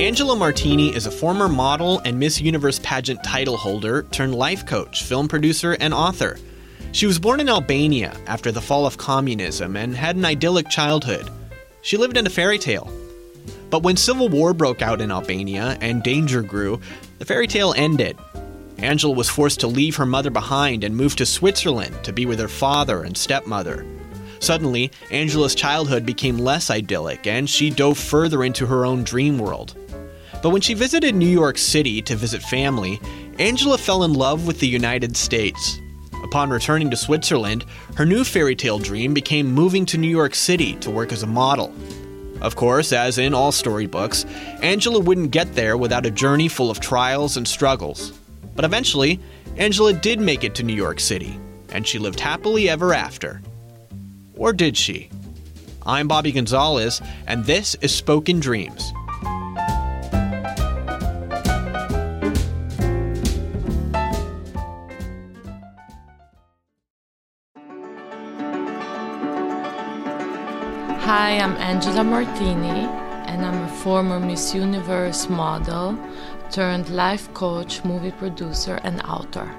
Angela Martini is a former model and Miss Universe pageant title holder turned life coach, film producer, and author. She was born in Albania after the fall of communism and had an idyllic childhood. She lived in a fairy tale. But when civil war broke out in Albania and danger grew, the fairy tale ended. Angela was forced to leave her mother behind and move to Switzerland to be with her father and stepmother. Suddenly, Angela's childhood became less idyllic and she dove further into her own dream world. But when she visited New York City to visit family, Angela fell in love with the United States. Upon returning to Switzerland, her new fairy tale dream became moving to New York City to work as a model. Of course, as in all storybooks, Angela wouldn't get there without a journey full of trials and struggles. But eventually, Angela did make it to New York City, and she lived happily ever after. Or did she? I'm Bobby Gonzalez, and this is Spoken Dreams. Hi, I'm Angela Martini, and I'm a former Miss Universe model turned life coach, movie producer, and author.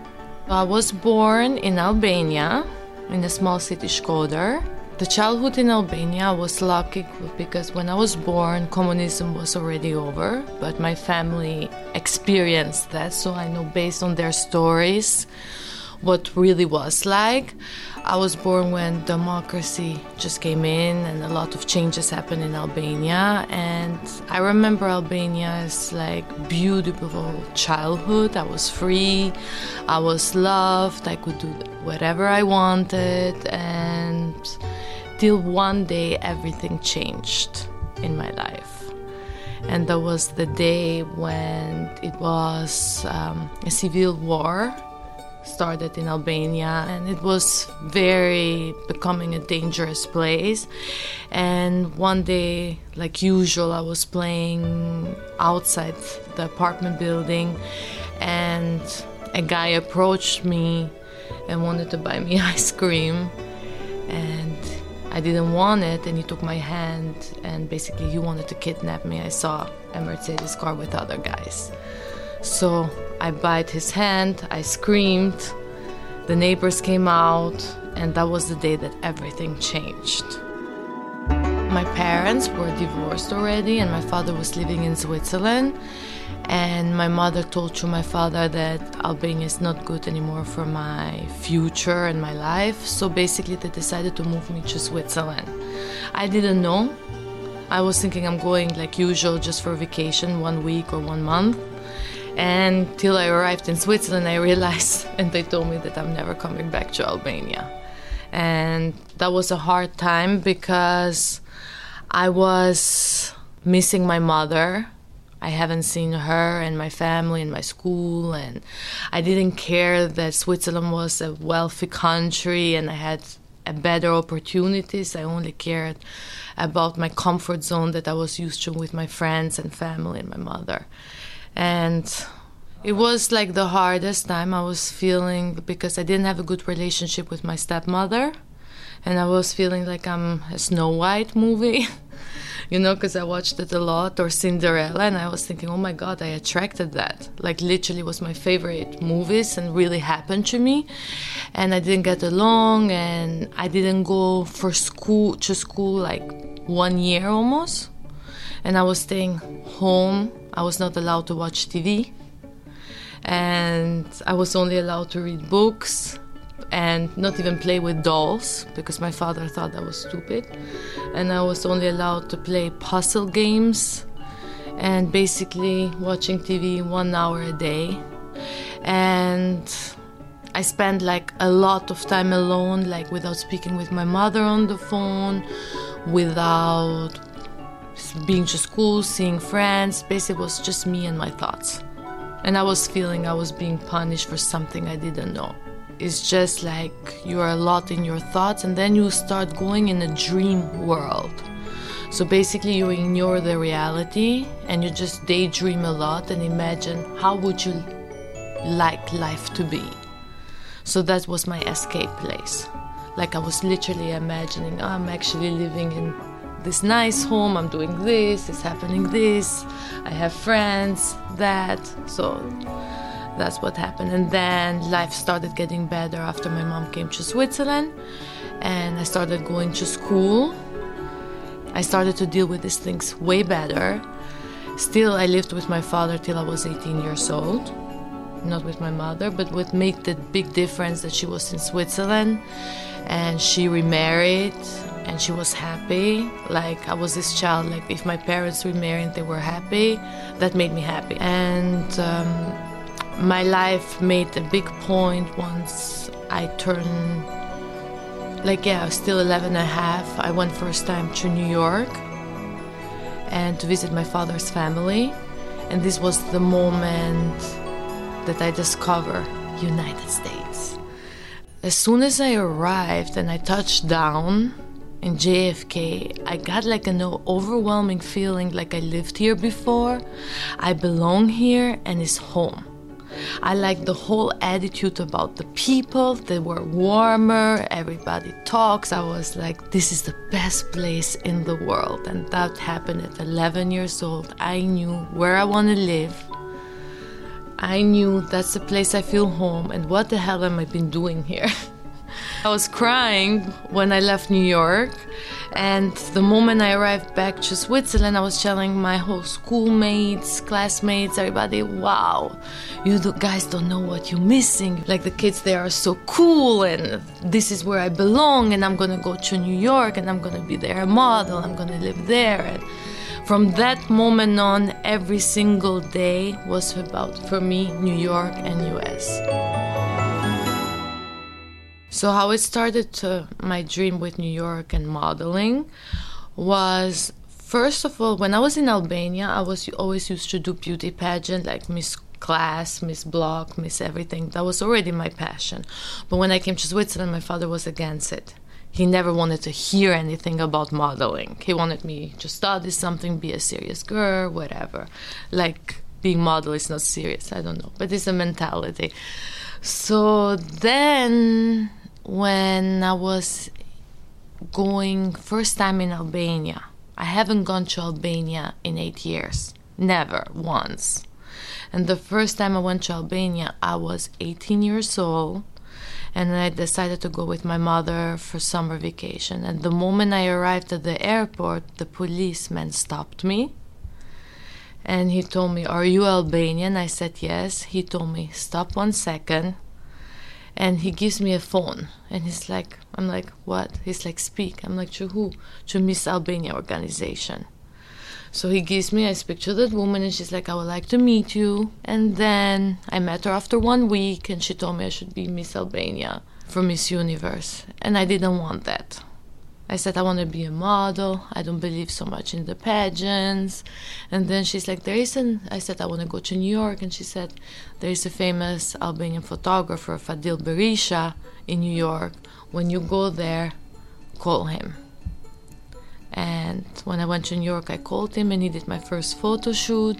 I was born in Albania, in a small city Shkodër. The childhood in Albania was lucky because when I was born, communism was already over, but my family experienced that, so I know based on their stories what really was like. I was born when democracy just came in and a lot of changes happened in Albania and I remember Albania as like beautiful childhood. I was free, I was loved, I could do whatever I wanted and till one day everything changed in my life. And that was the day when it was um, a civil war started in Albania and it was very becoming a dangerous place. And one day, like usual, I was playing outside the apartment building and a guy approached me and wanted to buy me ice cream and I didn't want it and he took my hand and basically he wanted to kidnap me. I saw a Mercedes car with other guys. So I bite his hand, I screamed, the neighbors came out, and that was the day that everything changed. My parents were divorced already, and my father was living in Switzerland. And my mother told to my father that Albania is not good anymore for my future and my life. So basically, they decided to move me to Switzerland. I didn't know. I was thinking I'm going like usual just for vacation, one week or one month. And till I arrived in Switzerland, I realized, and they told me that I'm never coming back to Albania. And that was a hard time because I was missing my mother. I haven't seen her and my family and my school, and I didn't care that Switzerland was a wealthy country and I had better opportunities. I only cared about my comfort zone that I was used to with my friends and family and my mother and it was like the hardest time I was feeling because I didn't have a good relationship with my stepmother, and I was feeling like I'm a Snow White movie. you know, because I watched it a lot, or Cinderella, and I was thinking, oh my god, I attracted that. Like, literally, was my favorite movies and really happened to me. And I didn't get along, and I didn't go for school to school like one year almost. And I was staying home I was not allowed to watch TV, and I was only allowed to read books and not even play with dolls because my father thought that was stupid. And I was only allowed to play puzzle games and basically watching TV one hour a day. And I spent like a lot of time alone, like without speaking with my mother on the phone, without being to school, seeing friends. Basically, it was just me and my thoughts. And I was feeling I was being punished for something I didn't know. It's just like you are a lot in your thoughts, and then you start going in a dream world. So basically, you ignore the reality and you just daydream a lot and imagine how would you like life to be. So that was my escape place. Like I was literally imagining, oh, I'm actually living in this nice home, I'm doing this, it's happening this, I have friends, that. So that's what happened. And then life started getting better after my mom came to Switzerland and I started going to school. I started to deal with these things way better. Still, I lived with my father till I was 18 years old. Not with my mother, but what made the big difference that she was in Switzerland and she remarried and she was happy. Like I was this child. Like if my parents remarried, they were happy. That made me happy. And um, my life made a big point once I turned. Like yeah, I was still 11 and a half. I went first time to New York and to visit my father's family. And this was the moment that I discovered United States. As soon as I arrived and I touched down in JFK, I got like an overwhelming feeling like I lived here before. I belong here and it's home. I like the whole attitude about the people. They were warmer, everybody talks. I was like, this is the best place in the world. And that happened at 11 years old. I knew where I want to live. I knew that's the place I feel home. And what the hell am I been doing here? I was crying when I left New York. And the moment I arrived back to Switzerland, I was telling my whole schoolmates, classmates, everybody, wow, you guys don't know what you're missing. Like the kids they are so cool, and this is where I belong, and I'm gonna go to New York, and I'm gonna be there a model, I'm gonna live there. And from that moment on, every single day was about, for me, New York and US. So how it started my dream with New York and modeling was first of all when I was in Albania I was always used to do beauty pageant like Miss class, Miss Block, Miss everything. That was already my passion. But when I came to Switzerland my father was against it. He never wanted to hear anything about modeling. He wanted me to study something, be a serious girl, whatever. Like being model is not serious, I don't know, but it's a mentality. So then when I was going first time in Albania. I haven't gone to Albania in eight years. Never once. And the first time I went to Albania, I was 18 years old. And I decided to go with my mother for summer vacation. And the moment I arrived at the airport, the policeman stopped me. And he told me, Are you Albanian? I said, Yes. He told me, Stop one second and he gives me a phone and he's like i'm like what? He's like speak. I'm like to who? To miss albania organization. So he gives me i speak to that woman and she's like i would like to meet you. And then i met her after one week and she told me i should be miss albania for miss universe. And i didn't want that I said, I want to be a model. I don't believe so much in the pageants. And then she's like, there is an, I said, I want to go to New York. And she said, there is a famous Albanian photographer, Fadil Berisha, in New York. When you go there, call him. And when I went to New York, I called him and he did my first photo shoot.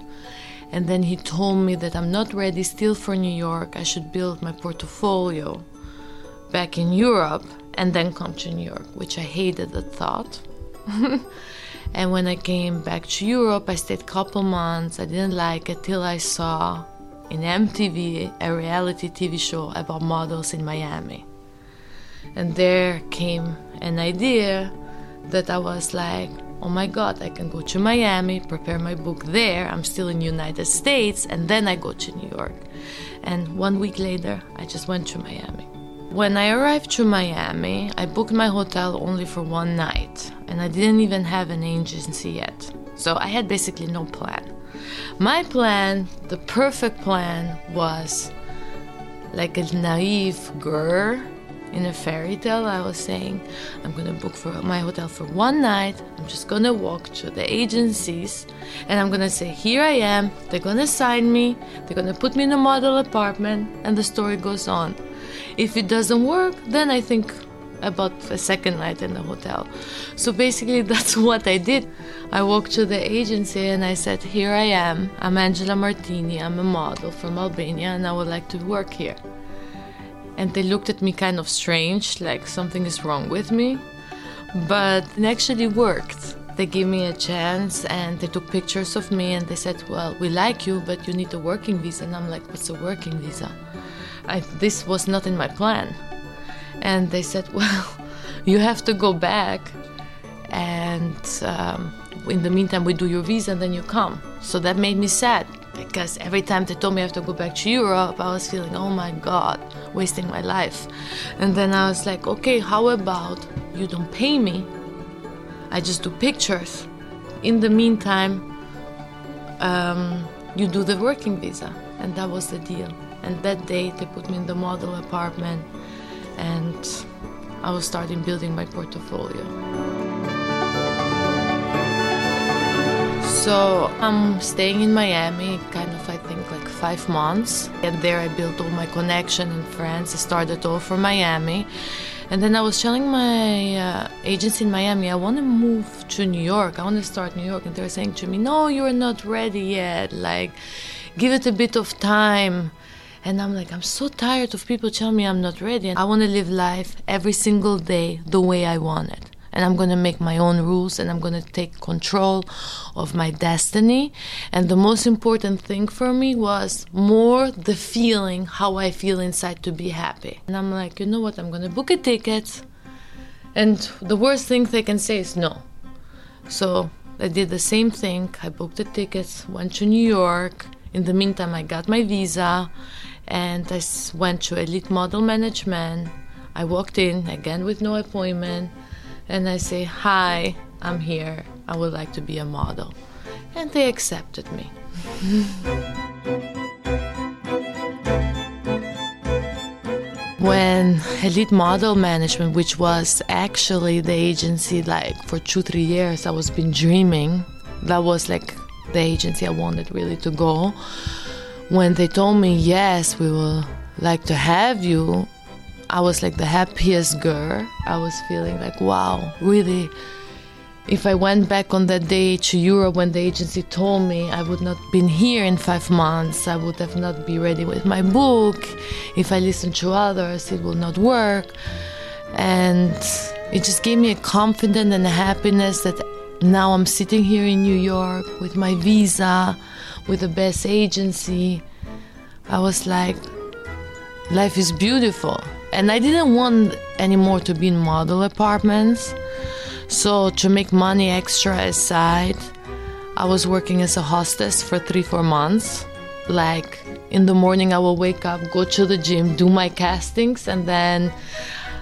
And then he told me that I'm not ready still for New York. I should build my portfolio back in Europe and then come to New York, which I hated the thought. and when I came back to Europe, I stayed a couple months. I didn't like it till I saw in MTV a reality TV show about models in Miami. And there came an idea that I was like, oh my god, I can go to Miami, prepare my book there. I'm still in United States, and then I go to New York. And one week later, I just went to Miami. When I arrived to Miami, I booked my hotel only for one night, and I didn't even have an agency yet. So I had basically no plan. My plan, the perfect plan, was like a naive girl in a fairy tale. I was saying, I'm gonna book for my hotel for one night. I'm just gonna walk to the agencies and I'm gonna say, Here I am. They're gonna sign me, they're gonna put me in a model apartment, and the story goes on. If it doesn't work, then I think about a second night in the hotel. So basically, that's what I did. I walked to the agency and I said, Here I am. I'm Angela Martini. I'm a model from Albania and I would like to work here. And they looked at me kind of strange, like something is wrong with me. But it actually worked. they gave me a chance and they took pictures of me and they said, Well, we like you, but you need a working visa. And I'm like, What's a working visa? I, this was not in my plan. And they said, Well, you have to go back and um, in the meantime, we do your visa and then you come. So that made me sad because every time they told me I have to go back to Europe, I was feeling, oh my God, wasting my life. And then I was like, okay, how about you don't pay me? I just do pictures. In the meantime, um, you do the working visa. And that was the deal. And that day, they put me in the model apartment and I was starting building my portfolio. So I'm staying in Miami, kind of, I think, like five months. And there I built all my connection and friends. I started all from Miami. And then I was telling my uh, agency in Miami, I want to move to New York. I want to start New York. And they were saying to me, no, you're not ready yet. Like, give it a bit of time. And I'm like, I'm so tired of people telling me I'm not ready. I want to live life every single day the way I want it and I'm going to make my own rules and I'm going to take control of my destiny. And the most important thing for me was more the feeling, how I feel inside to be happy. And I'm like, you know what? I'm going to book a ticket. And the worst thing they can say is no. So I did the same thing. I booked the tickets, went to New York. In the meantime, I got my visa and I went to Elite Model Management. I walked in again with no appointment and I say, Hi, I'm here. I would like to be a model. And they accepted me. when elite model management which was actually the agency like for two three years i was been dreaming that was like the agency i wanted really to go when they told me yes we will like to have you I was like the happiest girl. I was feeling like, wow, really. If I went back on that day to Europe when the agency told me I would not been here in five months, I would have not be ready with my book. If I listen to others, it will not work. And it just gave me a confidence and a happiness that now I'm sitting here in New York with my visa, with the best agency. I was like, life is beautiful. And I didn't want anymore to be in model apartments. So to make money extra aside, I was working as a hostess for three, four months. Like in the morning, I will wake up, go to the gym, do my castings, and then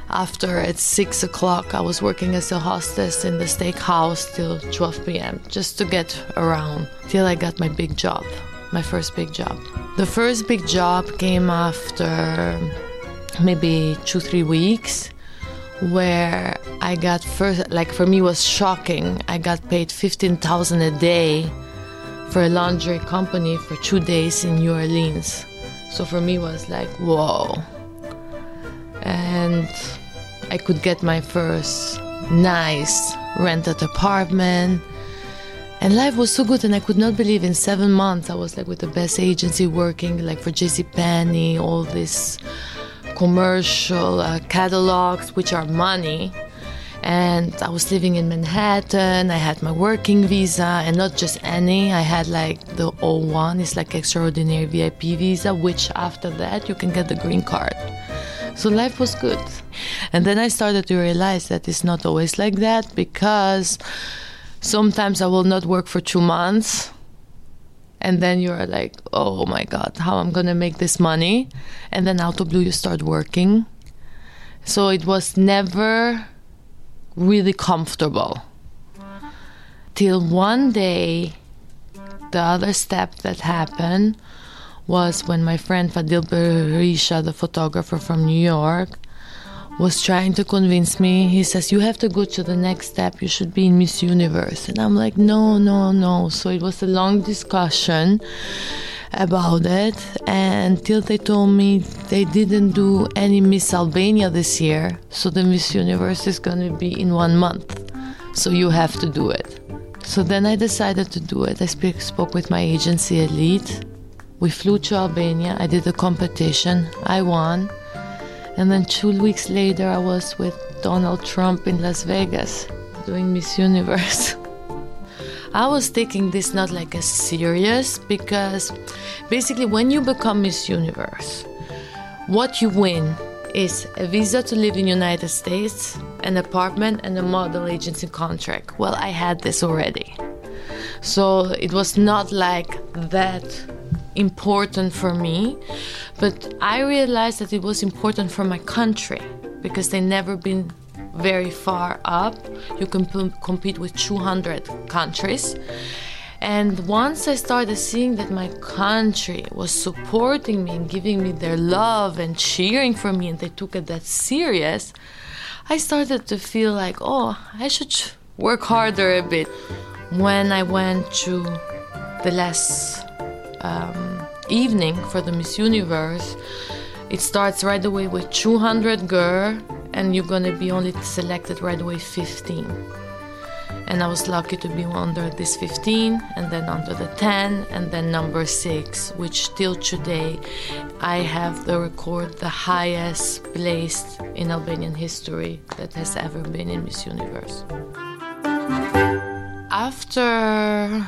after at six o'clock, I was working as a hostess in the steakhouse till 12 p.m. just to get around till I got my big job, my first big job. The first big job came after maybe two three weeks where I got first like for me was shocking. I got paid fifteen thousand a day for a laundry company for two days in New Orleans. So for me was like whoa. And I could get my first nice rented apartment. And life was so good, and I could not believe in seven months I was like with the best agency working, like for J.C. Penney, all this commercial uh, catalogs, which are money. And I was living in Manhattan. I had my working visa, and not just any. I had like the O1, it's like extraordinary VIP visa, which after that you can get the green card. So life was good. And then I started to realize that it's not always like that because sometimes I will not work for two months and then you're like oh my god how am i'm gonna make this money and then out of blue you start working so it was never really comfortable till one day the other step that happened was when my friend Fadil Berisha, the photographer from New York, was trying to convince me. He says, You have to go to the next step. You should be in Miss Universe. And I'm like, No, no, no. So it was a long discussion about it until they told me they didn't do any Miss Albania this year. So the Miss Universe is going to be in one month. So you have to do it. So then I decided to do it. I spoke with my agency, Elite. We flew to Albania. I did the competition. I won. And then two weeks later, I was with Donald Trump in Las Vegas doing Miss Universe. I was taking this not like a serious because basically when you become Miss Universe, what you win is a visa to live in United States, an apartment and a model agency contract. Well, I had this already. So it was not like that important for me, but I realized that it was important for my country because they never been very far up. You can compete with 200 countries. And once I started seeing that my country was supporting me and giving me their love and cheering for me, and they took it that serious, I started to feel like, oh, I should work harder a bit. When I went to the last um, evening for the Miss Universe, it starts right away with 200 girl, and you're gonna be only selected right away 15 and I was lucky to be under this 15 and then under the 10 and then number 6 which till today I have the record the highest placed in Albanian history that has ever been in Miss Universe. After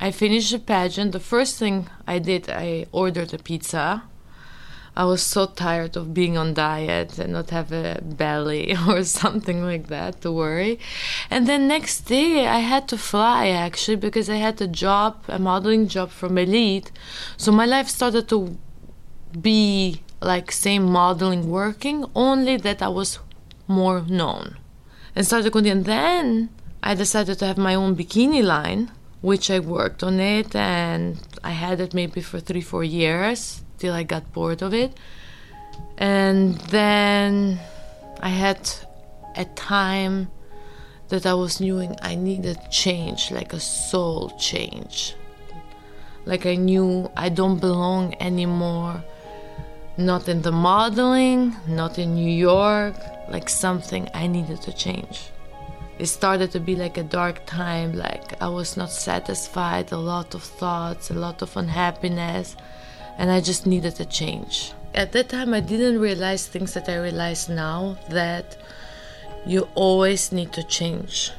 I finished the pageant, the first thing I did, I ordered a pizza I was so tired of being on diet and not have a belly or something like that to worry. And then next day I had to fly actually because I had a job, a modeling job from Elite. So my life started to be like same modeling working, only that I was more known. And started going and then I decided to have my own bikini line, which I worked on it and I had it maybe for three, four years till I got bored of it. And then I had a time that I was knowing I needed change, like a soul change. Like I knew I don't belong anymore, not in the modeling, not in New York, like something I needed to change. It started to be like a dark time, like I was not satisfied, a lot of thoughts, a lot of unhappiness and I just needed a change. At that time, I didn't realize things that I realize now that you always need to change.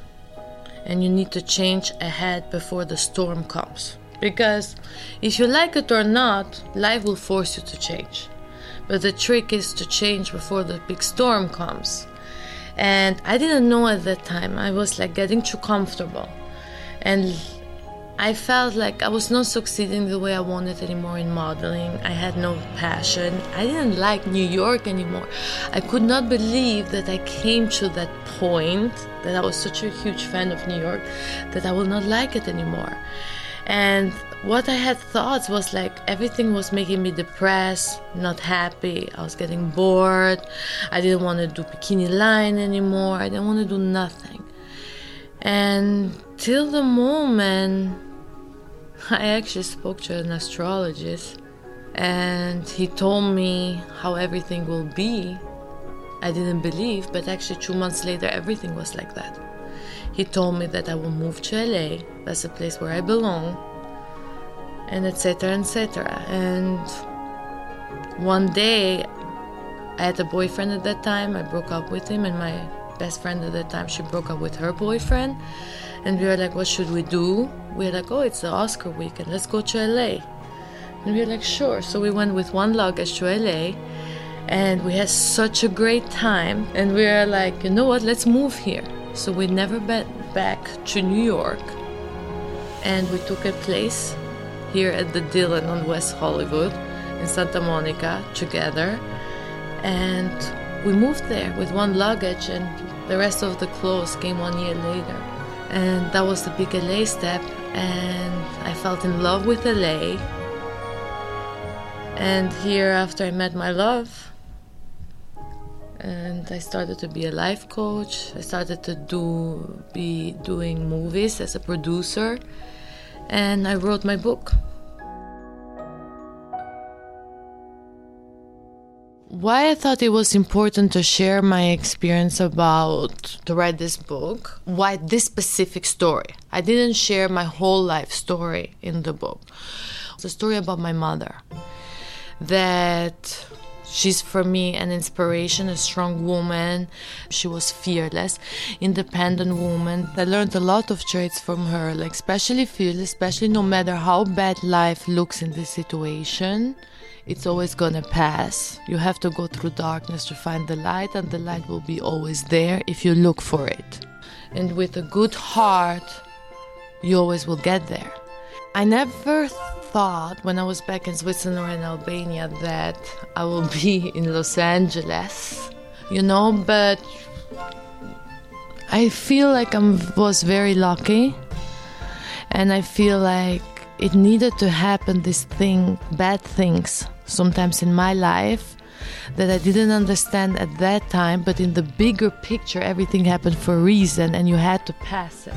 And you need to change ahead before the storm comes. Because if you like it or not, life will force you to change. But the trick is to change before the big storm comes. And I didn't know at that time. I was like getting too comfortable. And I felt like I was not succeeding the way I wanted anymore in modeling. I had no passion. I didn't like New York anymore. I could not believe that I came to that point that I was such a huge fan of New York that I will not like it anymore. And what I had thought was like everything was making me depressed, not happy. I was getting bored. I didn't want to do bikini line anymore. I didn't want to do nothing. And till the moment I actually spoke to an astrologist and he told me how everything will be. I didn't believe, but actually, two months later, everything was like that. He told me that I will move to LA, that's a place where I belong, and etc. etc. And one day, I had a boyfriend at that time, I broke up with him, and my best friend at that time, she broke up with her boyfriend. And we were like, what should we do? We were like, oh, it's the Oscar weekend. Let's go to LA. And we were like, sure. So we went with one luggage to LA and we had such a great time. And we were like, you know what? Let's move here. So we never went back to New York. And we took a place here at the Dylan on West Hollywood in Santa Monica together. And we moved there with one luggage, and the rest of the clothes came one year later. And that was the big LA step and I felt in love with LA and here after I met my love and I started to be a life coach I started to do be doing movies as a producer and I wrote my book why I thought it was important to share my experience about to write this book, why this specific story. I didn't share my whole life story in the book. It's a story about my mother that She's for me an inspiration, a strong woman. She was fearless, independent woman. I learned a lot of traits from her, like especially fearless, especially no matter how bad life looks in this situation, it's always gonna pass. You have to go through darkness to find the light, and the light will be always there if you look for it. And with a good heart, you always will get there. I never thought when I was back in Switzerland or in Albania that I will be in Los Angeles, you know, but I feel like I was very lucky and I feel like it needed to happen this thing, bad things, sometimes in my life that I didn't understand at that time, but in the bigger picture, everything happened for a reason and you had to pass it.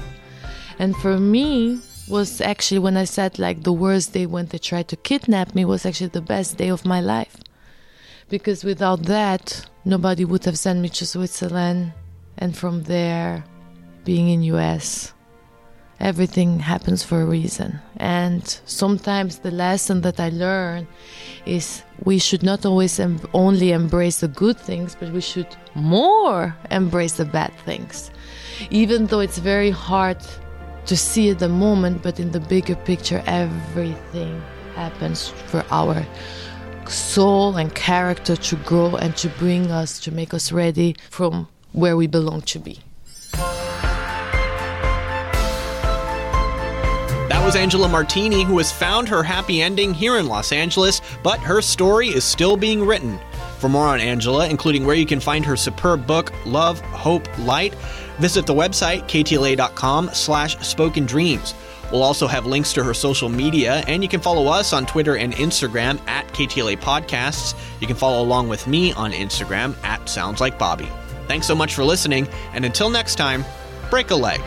And for me, was actually when I said like the worst day when they tried to kidnap me was actually the best day of my life. Because without that, nobody would have sent me to Switzerland and from there being in US. Everything happens for a reason. And sometimes the lesson that I learn is we should not always em- only embrace the good things, but we should more embrace the bad things. Even though it's very hard to see the moment, but in the bigger picture, everything happens for our soul and character to grow and to bring us, to make us ready from where we belong to be. That was Angela Martini, who has found her happy ending here in Los Angeles, but her story is still being written. For more on Angela, including where you can find her superb book, Love, Hope, Light, Visit the website, ktla.com slash spoken dreams. We'll also have links to her social media, and you can follow us on Twitter and Instagram at KTLA Podcasts. You can follow along with me on Instagram at Sounds Like Bobby. Thanks so much for listening, and until next time, break a leg.